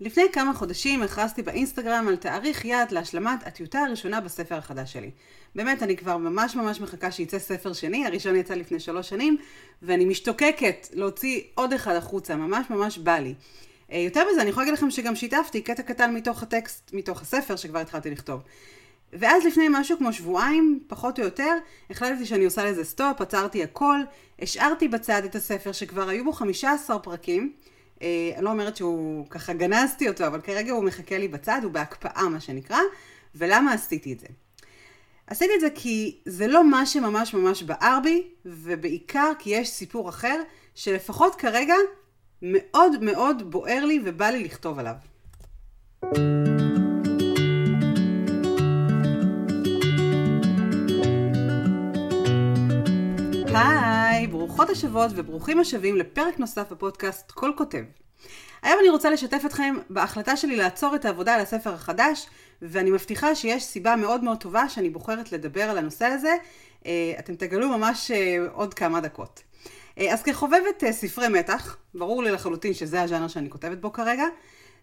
לפני כמה חודשים הכרזתי באינסטגרם על תאריך יעד להשלמת הטיוטה הראשונה בספר החדש שלי. באמת, אני כבר ממש ממש מחכה שיצא ספר שני, הראשון יצא לפני שלוש שנים, ואני משתוקקת להוציא עוד אחד החוצה, ממש ממש בא לי. אה, יותר מזה, אני יכולה להגיד לכם שגם שיתפתי קטע קטן מתוך הטקסט, מתוך הספר שכבר התחלתי לכתוב. ואז לפני משהו כמו שבועיים, פחות או יותר, החלטתי שאני עושה לזה סטופ, עצרתי הכל, השארתי בצד את הספר שכבר היו בו 15 פרקים. אה, אני לא אומרת שהוא, ככה גנזתי אותו, אבל כרגע הוא מחכה לי בצד, הוא בהקפאה מה שנקרא, ולמה עשיתי את זה? עשיתי את זה כי זה לא מה שממש ממש בער בי, ובעיקר כי יש סיפור אחר, שלפחות כרגע מאוד מאוד בוער לי ובא לי לכתוב עליו. היי, ברוכות השבות וברוכים השבים לפרק נוסף בפודקאסט כל כותב. היום אני רוצה לשתף אתכם בהחלטה שלי לעצור את העבודה על הספר החדש, ואני מבטיחה שיש סיבה מאוד מאוד טובה שאני בוחרת לדבר על הנושא הזה. אה, אתם תגלו ממש אה, עוד כמה דקות. אה, אז כחובבת ספרי מתח, ברור לי לחלוטין שזה הז'אנר שאני כותבת בו כרגע.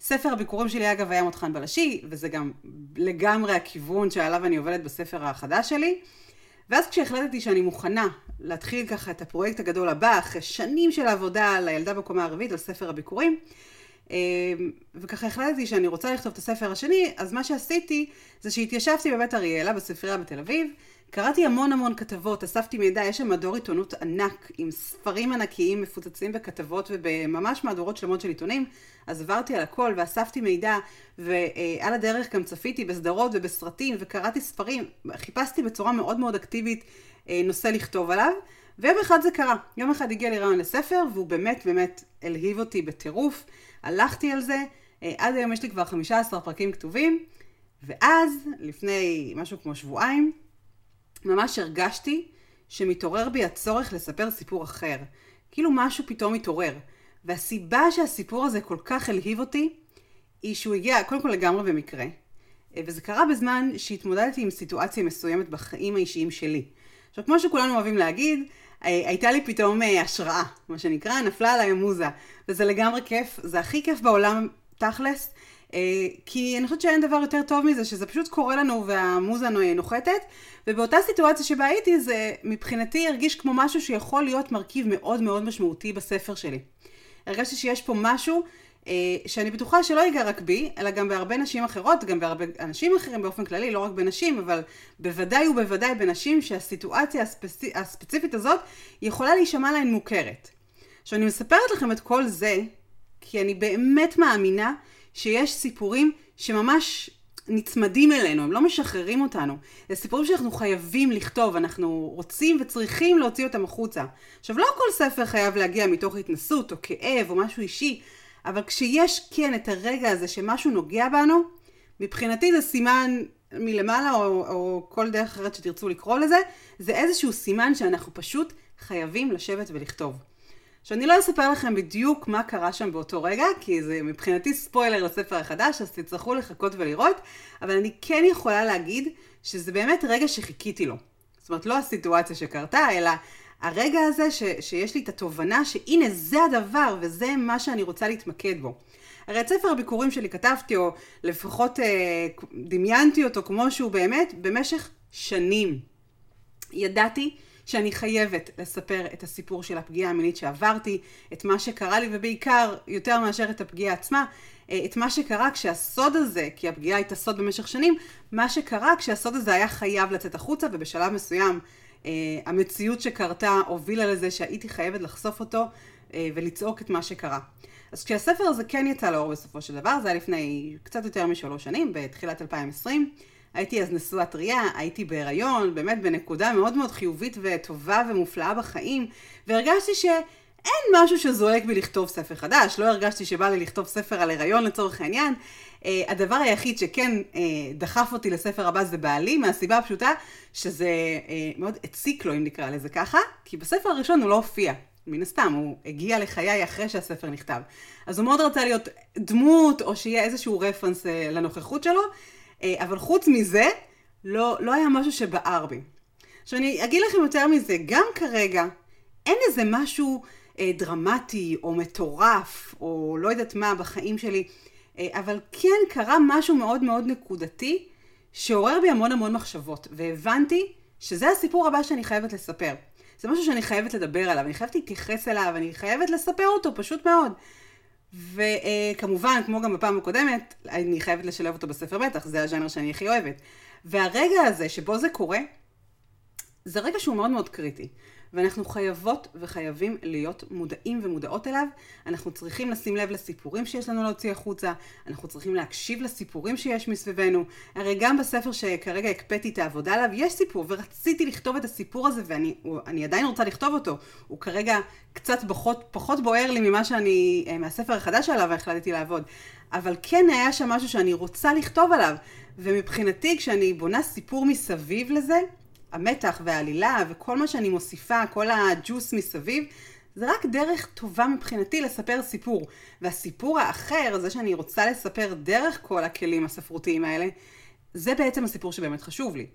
ספר הביקורים שלי אגב היה מותחן בלשי, וזה גם לגמרי הכיוון שעליו אני עובדת בספר החדש שלי. ואז כשהחלטתי שאני מוכנה להתחיל ככה את הפרויקט הגדול הבא, אחרי שנים של עבודה על הילדה בקומה הרביעית, על ספר הביקורים, אמ, וככה החלטתי שאני רוצה לכתוב את הספר השני, אז מה שעשיתי זה שהתיישבתי בבית אריאלה, בספרייה בתל אביב, קראתי המון המון כתבות, אספתי מידע, יש שם מדור עיתונות ענק עם ספרים ענקיים מפוצצים בכתבות ובממש מהדורות שלמות של עיתונים, אז עברתי על הכל ואספתי מידע ועל הדרך גם צפיתי בסדרות ובסרטים וקראתי ספרים, חיפשתי בצורה מאוד מאוד אקטיבית אה, נושא לכתוב עליו, ויום אחד זה קרה, יום אחד הגיע לי רעיון לספר והוא באמת באמת הלהיב אותי בטירוף, הלכתי על זה, אה, עד היום יש לי כבר 15 פרקים כתובים, ואז לפני משהו כמו שבועיים ממש הרגשתי שמתעורר בי הצורך לספר סיפור אחר. כאילו משהו פתאום מתעורר. והסיבה שהסיפור הזה כל כך הלהיב אותי, היא שהוא הגיע קודם כל לגמרי במקרה. אה, וזה קרה בזמן שהתמודדתי עם סיטואציה מסוימת בחיים האישיים שלי. עכשיו, כמו שכולנו אוהבים להגיד, אה, הייתה לי פתאום אה, השראה, מה שנקרא, נפלה עליי המוזה. וזה לגמרי כיף, זה הכי כיף בעולם, תכלס, כי אני חושבת שאין דבר יותר טוב מזה, שזה פשוט קורה לנו והמוזה נוחתת, ובאותה סיטואציה שבה הייתי, זה מבחינתי הרגיש כמו משהו שיכול להיות מרכיב מאוד מאוד משמעותי בספר שלי. הרגשתי שיש פה משהו אה, שאני בטוחה שלא ייגע רק בי, אלא גם בהרבה נשים אחרות, גם בהרבה אנשים אחרים באופן כללי, לא רק בנשים, אבל בוודאי ובוודאי בנשים שהסיטואציה הספצ... הספציפית הזאת יכולה להישמע להן מוכרת. עכשיו אני מספרת לכם את כל זה, כי אני באמת מאמינה שיש סיפורים שממש נצמדים אלינו, הם לא משחררים אותנו. זה סיפורים שאנחנו חייבים לכתוב, אנחנו רוצים וצריכים להוציא אותם החוצה. עכשיו, לא כל ספר חייב להגיע מתוך התנסות או כאב או משהו אישי, אבל כשיש כן את הרגע הזה שמשהו נוגע בנו, מבחינתי זה סימן מלמעלה או, או כל דרך אחרת שתרצו לקרוא לזה, זה איזשהו סימן שאנחנו פשוט חייבים לשבת ולכתוב. שאני לא אספר לכם בדיוק מה קרה שם באותו רגע, כי זה מבחינתי ספוילר לספר החדש, אז תצטרכו לחכות ולראות, אבל אני כן יכולה להגיד שזה באמת רגע שחיכיתי לו. זאת אומרת, לא הסיטואציה שקרתה, אלא הרגע הזה ש, שיש לי את התובנה שהנה זה הדבר וזה מה שאני רוצה להתמקד בו. הרי את ספר הביקורים שלי כתבתי, או לפחות אה, דמיינתי אותו כמו שהוא באמת, במשך שנים. ידעתי שאני חייבת לספר את הסיפור של הפגיעה המינית שעברתי, את מה שקרה לי, ובעיקר, יותר מאשר את הפגיעה עצמה, אה, את מה שקרה כשהסוד הזה, כי הפגיעה הייתה סוד במשך שנים, מה שקרה כשהסוד הזה היה חייב לצאת החוצה, ובשלב מסוים אה, המציאות שקרתה הובילה לזה שהייתי חייבת לחשוף אותו אה, ולצעוק את מה שקרה. אז כשהספר הזה כן יצא לאור בסופו של דבר, זה היה לפני קצת יותר משלוש שנים, בתחילת 2020, הייתי אז נשואה טריה, הייתי בהיריון, באמת בנקודה מאוד מאוד חיובית וטובה ומופלאה בחיים, והרגשתי שאין משהו שזועק בי לכתוב ספר חדש, לא הרגשתי שבא לי לכתוב ספר על הריון לצורך העניין. Uh, הדבר היחיד שכן uh, דחף אותי לספר הבא זה בעלי, מהסיבה הפשוטה שזה uh, מאוד הציק לו, אם נקרא לזה ככה, כי בספר הראשון הוא לא הופיע. מן הסתם, הוא הגיע לחיי אחרי שהספר נכתב. אז הוא מאוד רצה להיות דמות, או שיהיה איזשהו רפרנס uh, לנוכחות שלו, אבל חוץ מזה, לא, לא היה משהו שבער בי. עכשיו אני אגיד לכם יותר מזה, גם כרגע אין איזה משהו אה, דרמטי או מטורף, או לא יודעת מה, בחיים שלי, אבל כן קרה משהו מאוד מאוד נקודתי, שעורר בי המון המון מחשבות, והבנתי שזה הסיפור הבא שאני חייבת לספר. זה משהו שאני חייבת לדבר עליו, אני חייבת להתייחס אליו, אני חייבת לספר אותו, פשוט מאוד. וכמובן, כמו גם בפעם הקודמת, אני חייבת לשלב אותו בספר מתח, זה הז'אנר שאני הכי אוהבת. והרגע הזה שבו זה קורה, זה רגע שהוא מאוד מאוד קריטי. ואנחנו חייבות וחייבים להיות מודעים ומודעות אליו. אנחנו צריכים לשים לב לסיפורים שיש לנו להוציא החוצה, אנחנו צריכים להקשיב לסיפורים שיש מסביבנו. הרי גם בספר שכרגע הקפאתי את העבודה עליו, יש סיפור, ורציתי לכתוב את הסיפור הזה, ואני עדיין רוצה לכתוב אותו. הוא כרגע קצת פחות, פחות בוער לי ממה שאני, אה, מהספר החדש עליו החלטתי לעבוד. אבל כן היה שם משהו שאני רוצה לכתוב עליו. ומבחינתי, כשאני בונה סיפור מסביב לזה, המתח והעלילה וכל מה שאני מוסיפה, כל הג'וס מסביב, זה רק דרך טובה מבחינתי לספר סיפור. והסיפור האחר, זה שאני רוצה לספר דרך כל הכלים הספרותיים האלה, זה בעצם הסיפור שבאמת חשוב לי.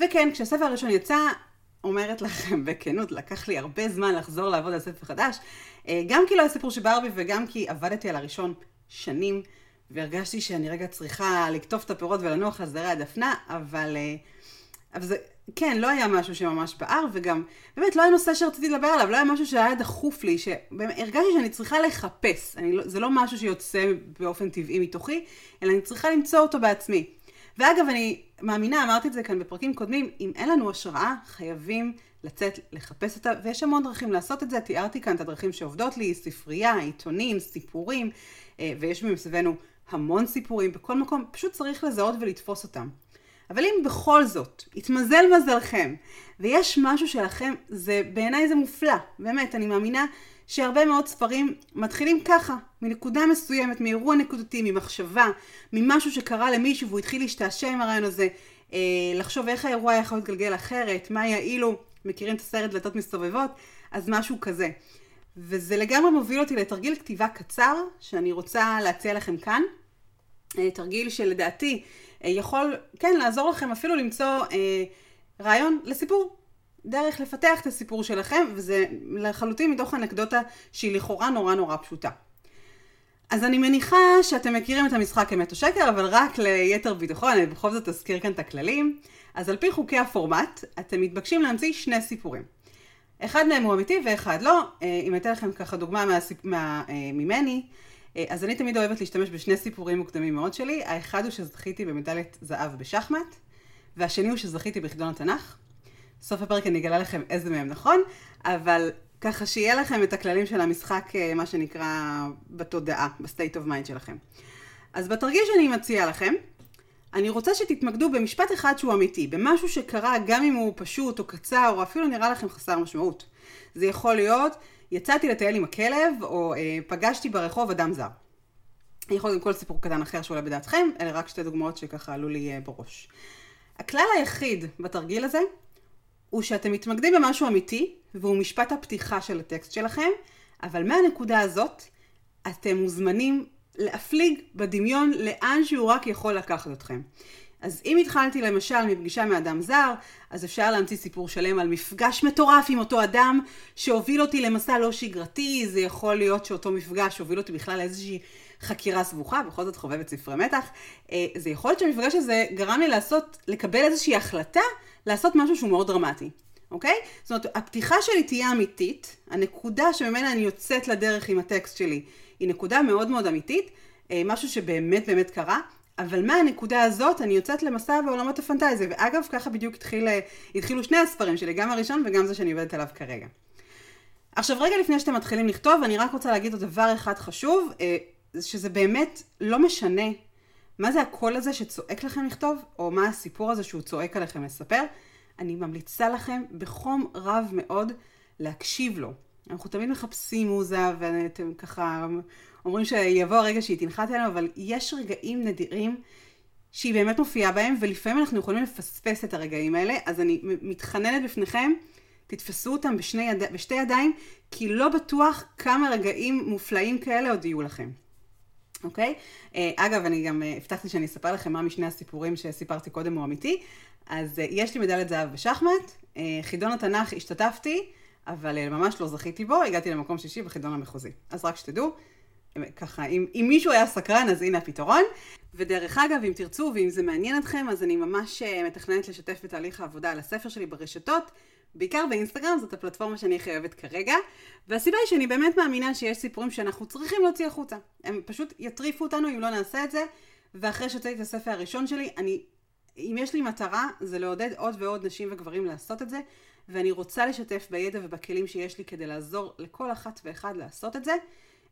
וכן, כשהספר הראשון יצא, אומרת לכם בכנות, לקח לי הרבה זמן לחזור לעבוד על ספר חדש, אה, גם כי לא היה סיפור שבער בי וגם כי עבדתי על הראשון שנים, והרגשתי שאני רגע צריכה לקטוף את הפירות ולנוח על זרי הדפנה, אבל, אה, אבל זה, כן, לא היה משהו שממש בער, וגם, באמת, לא היה נושא שרציתי לדבר עליו, לא היה משהו שהיה דחוף לי, שהרגשתי שאני צריכה לחפש. אני, לא, זה לא משהו שיוצא באופן טבעי מתוכי, אלא אני צריכה למצוא אותו בעצמי. ואגב, אני מאמינה, אמרתי את זה כאן בפרקים קודמים, אם אין לנו השראה, חייבים לצאת לחפש אותה, ויש המון דרכים לעשות את זה, תיארתי כאן את הדרכים שעובדות לי, ספרייה, עיתונים, סיפורים, אה, ויש מסביבנו המון סיפורים בכל מקום, פשוט צריך לזהות ולתפוס אותם. אבל אם בכל זאת, התמזל מזלכם, ויש משהו שלכם, זה, בעיניי זה מופלא. באמת, אני מאמינה שהרבה מאוד ספרים מתחילים ככה, מנקודה מסוימת, מאירוע נקודתי, ממחשבה, ממשהו שקרה למישהו והוא התחיל להשתעשע עם הרעיון הזה, אה, לחשוב איך האירוע יכול להתגלגל אחרת, מה יעילו, מכירים את הסרט דלתות מסתובבות? אז משהו כזה. וזה לגמרי מוביל אותי לתרגיל כתיבה קצר, שאני רוצה להציע לכם כאן. אה, תרגיל שלדעתי אה, יכול, כן, לעזור לכם אפילו למצוא אה, רעיון לסיפור. דרך לפתח את הסיפור שלכם, וזה לחלוטין מתוך אנקדוטה שהיא לכאורה נורא נורא פשוטה. אז אני מניחה שאתם מכירים את המשחק אמת או שקר, אבל רק ליתר ביטחון, אני בכל זאת אזכיר כאן את הכללים. אז על פי חוקי הפורמט, אתם מתבקשים להמציא שני סיפורים. אחד מהם הוא אמיתי ואחד לא. אם אתן לכם ככה דוגמה מהסיפ... מה... ממני, אז אני תמיד אוהבת להשתמש בשני סיפורים מוקדמים מאוד שלי. האחד הוא שזכיתי במדליית זהב בשחמט, והשני הוא שזכיתי בחידון התנ"ך. בסוף הפרק אני אגלה לכם איזה מהם נכון, אבל ככה שיהיה לכם את הכללים של המשחק, אה, מה שנקרא, בתודעה, ב state of mind שלכם. אז בתרגיל שאני מציעה לכם, אני רוצה שתתמקדו במשפט אחד שהוא אמיתי, במשהו שקרה גם אם הוא פשוט או קצר, או אפילו נראה לכם חסר משמעות. זה יכול להיות, יצאתי לטייל עם הכלב, או אה, פגשתי ברחוב אדם זר. יכול להיות כל סיפור קטן אחר שעולה בדעתכם, אלה רק שתי דוגמאות שככה עלו לי אה, בראש. הכלל היחיד בתרגיל הזה, הוא שאתם מתמקדים במשהו אמיתי, והוא משפט הפתיחה של הטקסט שלכם, אבל מהנקודה הזאת, אתם מוזמנים להפליג בדמיון לאן שהוא רק יכול לקחת אתכם. אז אם התחלתי למשל מפגישה מאדם זר, אז אפשר להמציא סיפור שלם על מפגש מטורף עם אותו אדם שהוביל אותי למסע לא שגרתי, זה יכול להיות שאותו מפגש הוביל אותי בכלל לאיזושהי חקירה סבוכה, בכל זאת חובבת ספרי מתח. אה, זה יכול להיות שהמפגש הזה גרם לי לעשות, לקבל איזושהי החלטה לעשות משהו שהוא מאוד דרמטי. אוקיי? זאת אומרת, הפתיחה שלי תהיה אמיתית, הנקודה שממנה אני יוצאת לדרך עם הטקסט שלי היא נקודה מאוד מאוד אמיתית, אה, משהו שבאמת באמת קרה, אבל מהנקודה הזאת אני יוצאת למסע בעולמות הפנטזיה, ואגב, ככה בדיוק התחיל, התחילו שני הספרים שלי, גם הראשון וגם זה שאני עובדת עליו כרגע. עכשיו, רגע לפני שאתם מתחילים לכתוב, אני רק רוצה להגיד עוד דבר אחד חשוב, אה, שזה באמת לא משנה מה זה הקול הזה שצועק לכם לכתוב, או מה הסיפור הזה שהוא צועק עליכם לספר. אני ממליצה לכם בחום רב מאוד להקשיב לו. אנחנו תמיד מחפשים מוזה, ואתם ככה אומרים שיבוא הרגע שהיא תנחת עלינו, אבל יש רגעים נדירים שהיא באמת מופיעה בהם, ולפעמים אנחנו יכולים לפספס את הרגעים האלה, אז אני מתחננת בפניכם, תתפסו אותם בשני יד... בשתי ידיים, כי לא בטוח כמה רגעים מופלאים כאלה עוד יהיו לכם. אוקיי? אה, אגב, אני גם אה, הבטחתי שאני אספר לכם מה משני הסיפורים שסיפרתי קודם הוא אמיתי. אז אה, יש לי מדליית זהב בשחמט, חידון התנ"ך השתתפתי, אבל ממש לא זכיתי בו, הגעתי למקום שישי בחידון המחוזי. אז רק שתדעו, ככה, אם, אם מישהו היה סקרן, אז הנה הפתרון. ודרך אגב, אם תרצו ואם זה מעניין אתכם, אז אני ממש אה, מתכננת לשתף בתהליך העבודה על הספר שלי ברשתות, בעיקר באינסטגרם, זאת הפלטפורמה שאני הכי אוהבת כרגע. והסיבה היא שאני באמת מאמינה שיש סיפורים שאנחנו צריכים להוציא החוצה. הם פשוט יטריפו אותנו אם לא נעשה את זה, ואחרי שהוצאתי את הספר הראשון שלי, אני, אם יש לי מטרה, זה לעודד עוד ועוד נשים וגברים לעשות את זה, ואני רוצה לשתף בידע ובכלים שיש לי כדי לעזור לכל אחת ואחד לעשות את זה.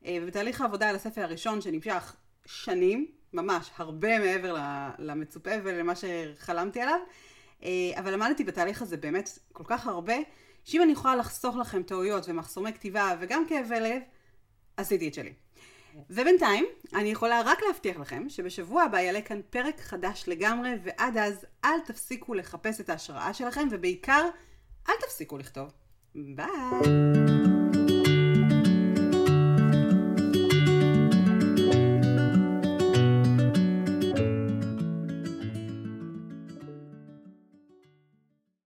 אה, ובתהליך העבודה על הספר הראשון שנמשך שנים, ממש הרבה מעבר למצופה ולמה שחלמתי עליו, אה, אבל למדתי בתהליך הזה באמת כל כך הרבה, שאם אני יכולה לחסוך לכם טעויות ומחסומי כתיבה וגם כאבי לב, עשיתי את שלי. ובינתיים, אני יכולה רק להבטיח לכם שבשבוע הבא יעלה כאן פרק חדש לגמרי, ועד אז אל תפסיקו לחפש את ההשראה שלכם, ובעיקר, אל תפסיקו לכתוב. ביי!